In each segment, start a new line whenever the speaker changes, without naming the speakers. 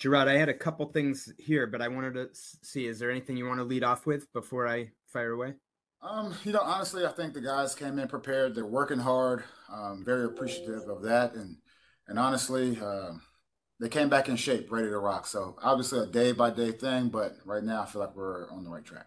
Jerod, I had a couple things here, but I wanted to see is there anything you want to lead off with before I fire away?
Um, you know, honestly, I think the guys came in prepared. They're working hard. Um, very appreciative of that, and and honestly, uh, they came back in shape, ready to rock. So obviously, a day by day thing, but right now, I feel like we're on the right track.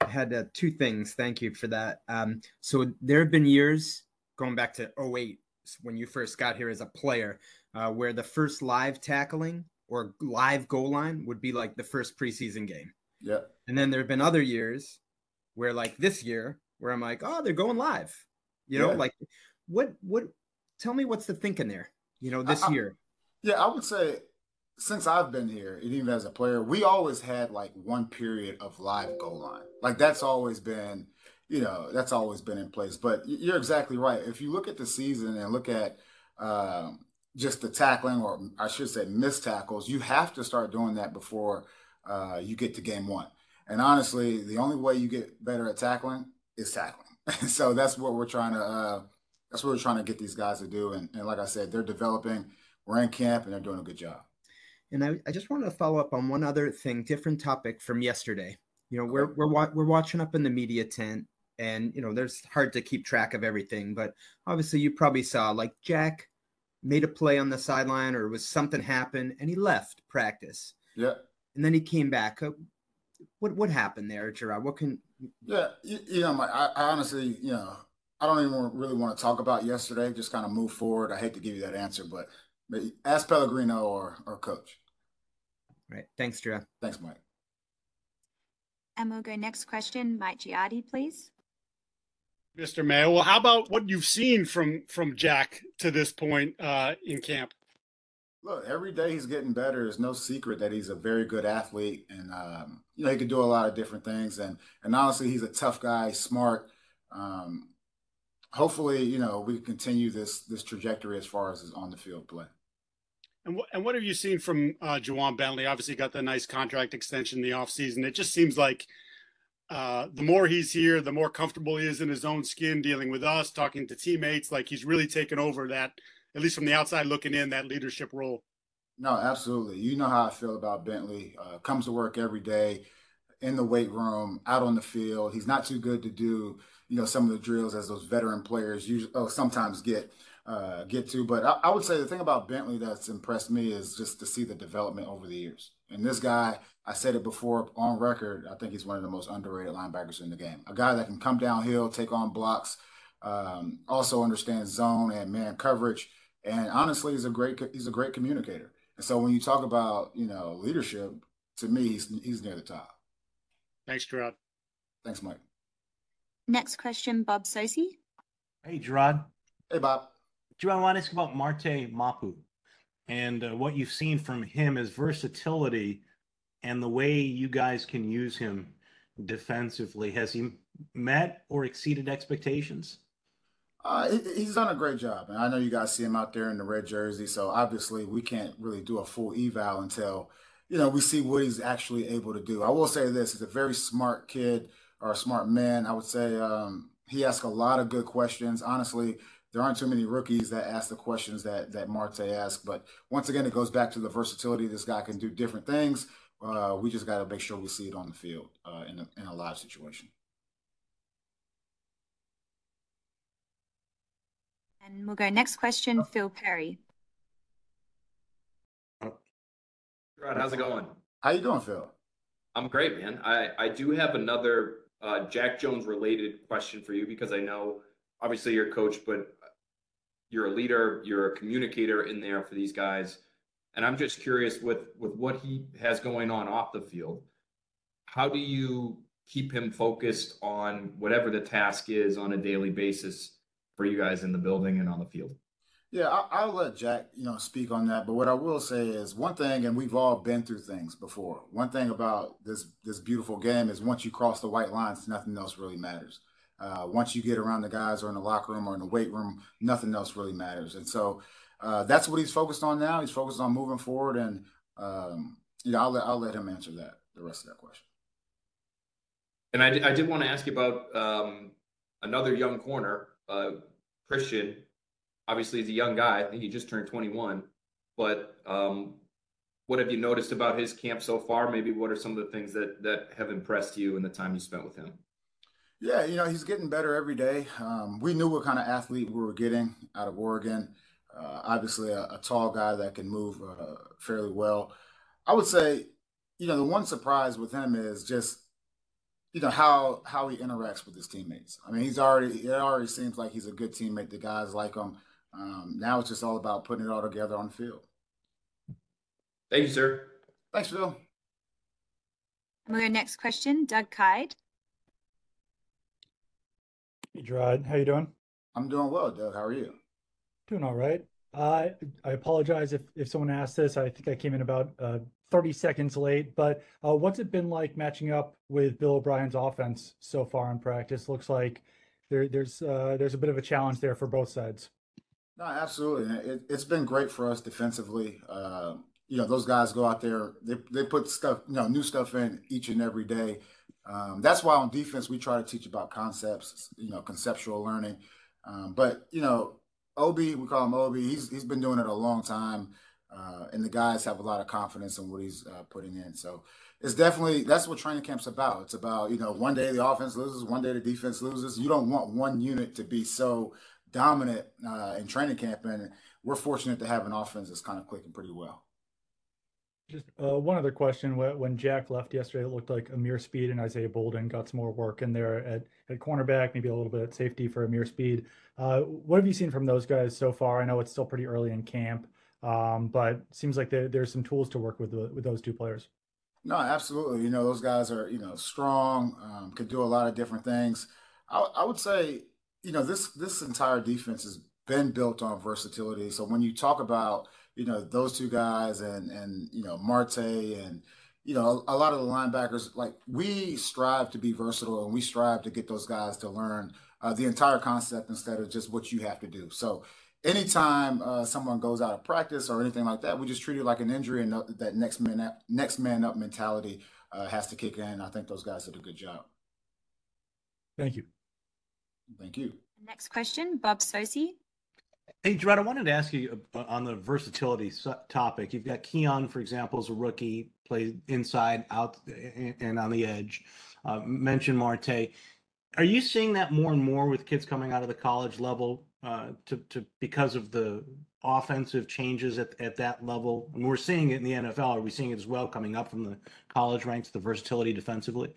I had uh, two things. Thank you for that. Um, so there have been years going back to 08 when you first got here as a player, uh, where the first live tackling or live goal line would be like the first preseason game.
Yeah.
And then there have been other years where, like this year, where I'm like, oh, they're going live. You know, yeah. like what, what, tell me what's the thinking there, you know, this
I,
year?
Yeah, I would say since I've been here, even as a player, we always had like one period of live goal line. Like that's always been, you know, that's always been in place. But you're exactly right. If you look at the season and look at um, just the tackling, or I should say missed tackles, you have to start doing that before uh, you get to game one. And honestly, the only way you get better at tackling is tackling. so that's what we're trying to uh, that's what we're trying to get these guys to do. And, and like I said, they're developing. We're in camp and they're doing a good job.
And I, I just wanted to follow up on one other thing, different topic from yesterday. You know, we're we're we're watching up in the media tent, and you know, there's hard to keep track of everything, but obviously, you probably saw like Jack made a play on the sideline, or was something happened, and he left practice.
Yeah,
and then he came back. Uh, what what happened there, Jerod? What can?
Yeah, you, you know, my, I, I honestly, you know, I don't even really want to talk about yesterday. Just kind of move forward. I hate to give you that answer, but ask Pellegrino or or coach.
Right. Thanks, Jerod.
Thanks, Mike.
And we'll go next question, Mike Giardi, please.
Mr. Mayo. Well, how about what you've seen from from Jack to this point uh, in camp?
Look, every day he's getting better. It's no secret that he's a very good athlete, and um, you know he can do a lot of different things. And and honestly, he's a tough guy, smart. Um, hopefully, you know, we continue this this trajectory as far as his on the field play.
And, and what have you seen from uh, Ja'Whaun Bentley? Obviously, got the nice contract extension in the offseason. It just seems like uh, the more he's here, the more comfortable he is in his own skin, dealing with us, talking to teammates. Like he's really taken over that, at least from the outside looking in, that leadership role.
No, absolutely. You know how I feel about Bentley. Uh, comes to work every day, in the weight room, out on the field. He's not too good to do you know some of the drills as those veteran players usually oh, sometimes get uh, get to. But I, I, would say the thing about Bentley that's impressed me is just to see the development over the years. And this guy, I said it before on record, I think he's one of the most underrated linebackers in the game. A guy that can come downhill, take on blocks, um, also understands zone and man coverage, and honestly, he's a great he's a great communicator. And so when you talk about you know leadership, to me, he's he's near the top.
Thanks, Jerod.
Thanks, Mike.
Next question, Bob Socci.
Hey, Jerod.
Hey, Bob.
Jerod, I want to ask about Marte Mapu and uh, what you've seen from him, his versatility, and the way you guys can use him defensively. Has he met or exceeded expectations?
Uh, he's done a great job, and I know you guys see him out there in the red jersey. So obviously, we can't really do a full eval until you know we see what he's actually able to do. I will say this: he's a very smart kid or a smart man. I would say um, he asks a lot of good questions. Honestly, there aren't too many rookies that ask the questions that that Marte asked. But once again, it goes back to the versatility. This guy can do different things. Uh, we just got to make sure we see it on the field uh, in a, in a live situation.
And we'll go next question, Phil Perry.
Rod, how's it going?
How you doing, Phil?
I'm great, man. I, I do have another uh, Jack Jones related question for you because I know obviously you're coach, but you're a leader, you're a communicator in there for these guys. And I'm just curious with with what he has going on off the field, how do you keep him focused on whatever the task is on a daily basis for you guys in the building and on the field?
Yeah, I'll, let Jack, you know, speak on that. But what I will say is one thing, and we've all been through things before. One thing about this this beautiful game is once you cross the white lines, nothing else really matters. Uh, once you get around the guys or in the locker room or in the weight room, nothing else really matters. And so uh, that's what he's focused on now. He's focused on moving forward, and um, I'll let I'll let him answer that the rest of that question.
And I, I did want to ask you about um, another young corner, uh, Christian. Obviously, he's a young guy. I think he just turned 21. But um, what have you noticed about his camp so far? Maybe what are some of the things that that have impressed you in the time you spent with him?
Yeah, you know, he's getting better every day. Um, we knew what kind of athlete we were getting out of Oregon. Uh, obviously, a, a, tall guy that can move uh, fairly well. I would say, you know, the one surprise with him is just, you know, how how he interacts with his teammates. I mean, he's already it already seems like he's a good teammate. The guys like him. Um, now it's just all about putting it all together on the field.
Thank you, sir.
Thanks, Phil.
And we'll next question, Doug Kyed.
Hey, Jerod, how you doing?
I'm doing well, Doug. How are you?
Doing all right. Uh, I apologize if, if someone asked this. I think I came in about uh, 30 seconds late, but uh, what's it been like matching up with Bill O'Brien's offense so far in practice? Looks like there, there's uh, there's a bit of a challenge there for both sides.
No, absolutely. It, has been great for us defensively. You know, those guys go out there, they, they put stuff, you know, new stuff in each and every day. Um, that's why on defense, we try to teach about concepts, you know, conceptual learning. Um, but, you know, Obi, we call him Obi, he's, he's been doing it a long time. Uh, and the guys have a lot of confidence in what he's uh, putting in. So it's definitely, that's what training camp's about. It's about, you know, one day the offense loses, one day the defense loses. You don't want one unit to be so dominant uh, in training camp. And we're fortunate to have an offense that's kind of clicking pretty well.
Just uh, one other question. When Jack left yesterday, it looked like Ameer Speed and Isaiah Bolden got some more work in there at, at cornerback, maybe a little bit at safety for Ameer Speed. Uh, what have you seen from those guys so far? I know it's still pretty early in camp, um, but seems like there, there's some tools to work with with those two players.
No, absolutely. You know, those guys are you know strong, um, could do a lot of different things. I, I would say, you know, this this entire defense has been built on versatility. So when you talk about you know those two guys and and you know Marte and you know a, a, lot of the linebackers like we strive to be versatile and we strive to get those guys to learn uh, the entire concept instead of just what you have to do. So anytime uh, someone goes out of practice or anything like that we just treat it like an injury and that next man up, next man up mentality uh, has to kick in. I think those guys did a good job.
Thank you.
Thank you.
Next question bob Socci
Hey, Jerod, I wanted to ask you uh, on the versatility topic. You've got Keion, for example, as a rookie, plays inside, out, and on the edge. Uh, mentioned Marte. Are you seeing that more and more with kids coming out of the college level uh, to, to because of the offensive changes at, at that level? And we're seeing it in the NFL. Are we seeing it as well coming up from the college ranks, the versatility defensively?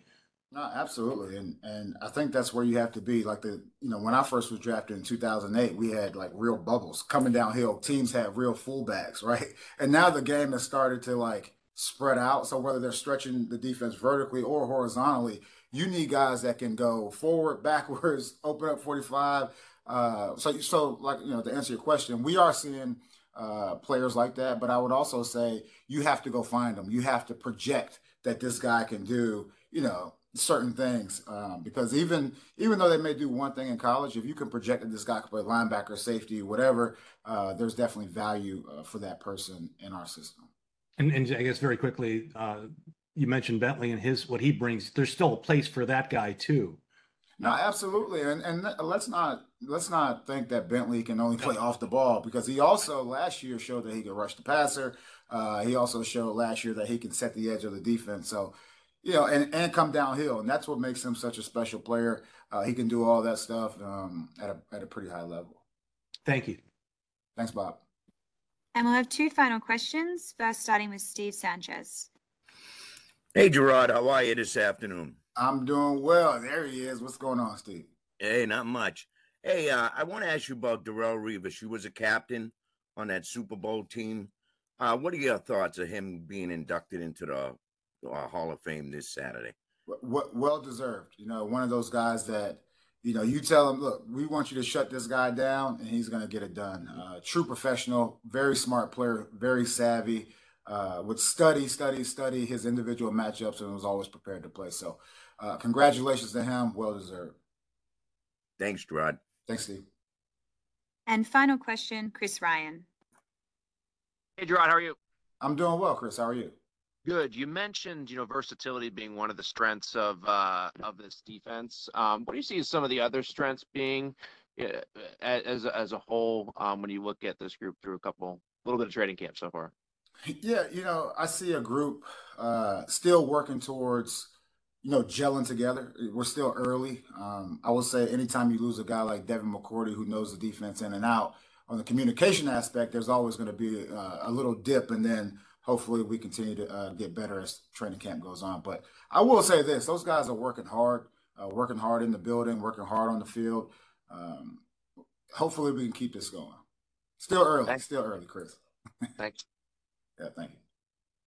No, absolutely, and and I think that's where you have to be. Like the you know when I first was drafted in 2008, we had like real bubbles coming downhill. Teams had real fullbacks, right? And now the game has started to like spread out. So whether they're stretching the defense vertically or horizontally, you need guys that can go forward, backwards, open up 45. Uh, so so like you know to answer your question, we are seeing uh, players like that, but I would also say you have to go find them. You have to project that this guy can do. You know certain things um, because even even though they may do one thing in college, if you can project that this guy could play linebacker, safety, whatever, uh, there's definitely value uh, for that person in our system.
And, and I guess very quickly, uh, you mentioned Bentley and his what he brings. There's still a place for that guy too.
No, absolutely, and and let's not let's not think that Bentley can only play off the ball because he also last year showed that he could rush the passer. Uh, he also showed last year that he can set the edge of the defense. So you know, and, and come downhill. And that's what makes him such a special player. Uh, he can do all that stuff um, at, a, at a pretty high level.
Thank you.
Thanks, Bob.
And we'll have two final questions, first starting with Steve Sanchez.
Hey, Jerod, how are you this afternoon?
I'm doing well. There he is. What's going on, Steve?
Hey, not much. Hey, uh, I want to ask you about Darrelle Revis. She was a captain on that Super Bowl team. Uh, what are your thoughts of him being inducted into the uh, Hall of Fame this Saturday.
Well, well deserved. You know, one of those guys that you know you tell him, look, we want you to shut this guy down, and he's going to get it done. Uh, true professional, very smart player, very savvy. Uh, would study, study, study his individual matchups, and was always prepared to play. So, uh, congratulations to him. Well deserved.
Thanks, Jerod.
Thanks, Steve.
And final question, Chris Ryan.
Hey, Jerod, how are you?
I'm doing well, Chris. How are you?
Good. You mentioned, you know, versatility being one of the strengths of uh, of this defense. Um, what do you see as some of the other strengths being uh, as as a whole um, when you look at this group through a couple, little bit of trading camp so far?
Yeah, you know, I see a group uh, still working towards, you know, gelling together. We're still early. Um, I will say, anytime you lose a guy like Devin McCourty who knows the defense in and out, on the communication aspect, there's always going to be uh, a little dip, and then hopefully we continue to uh, get better as training camp goes on. But I will say this: those guys are working hard, uh, working hard in the building, working hard on the field. Um, hopefully, we can keep this going. Still early,
Thanks.
still early, Chris.
Thanks.
Yeah, thank you.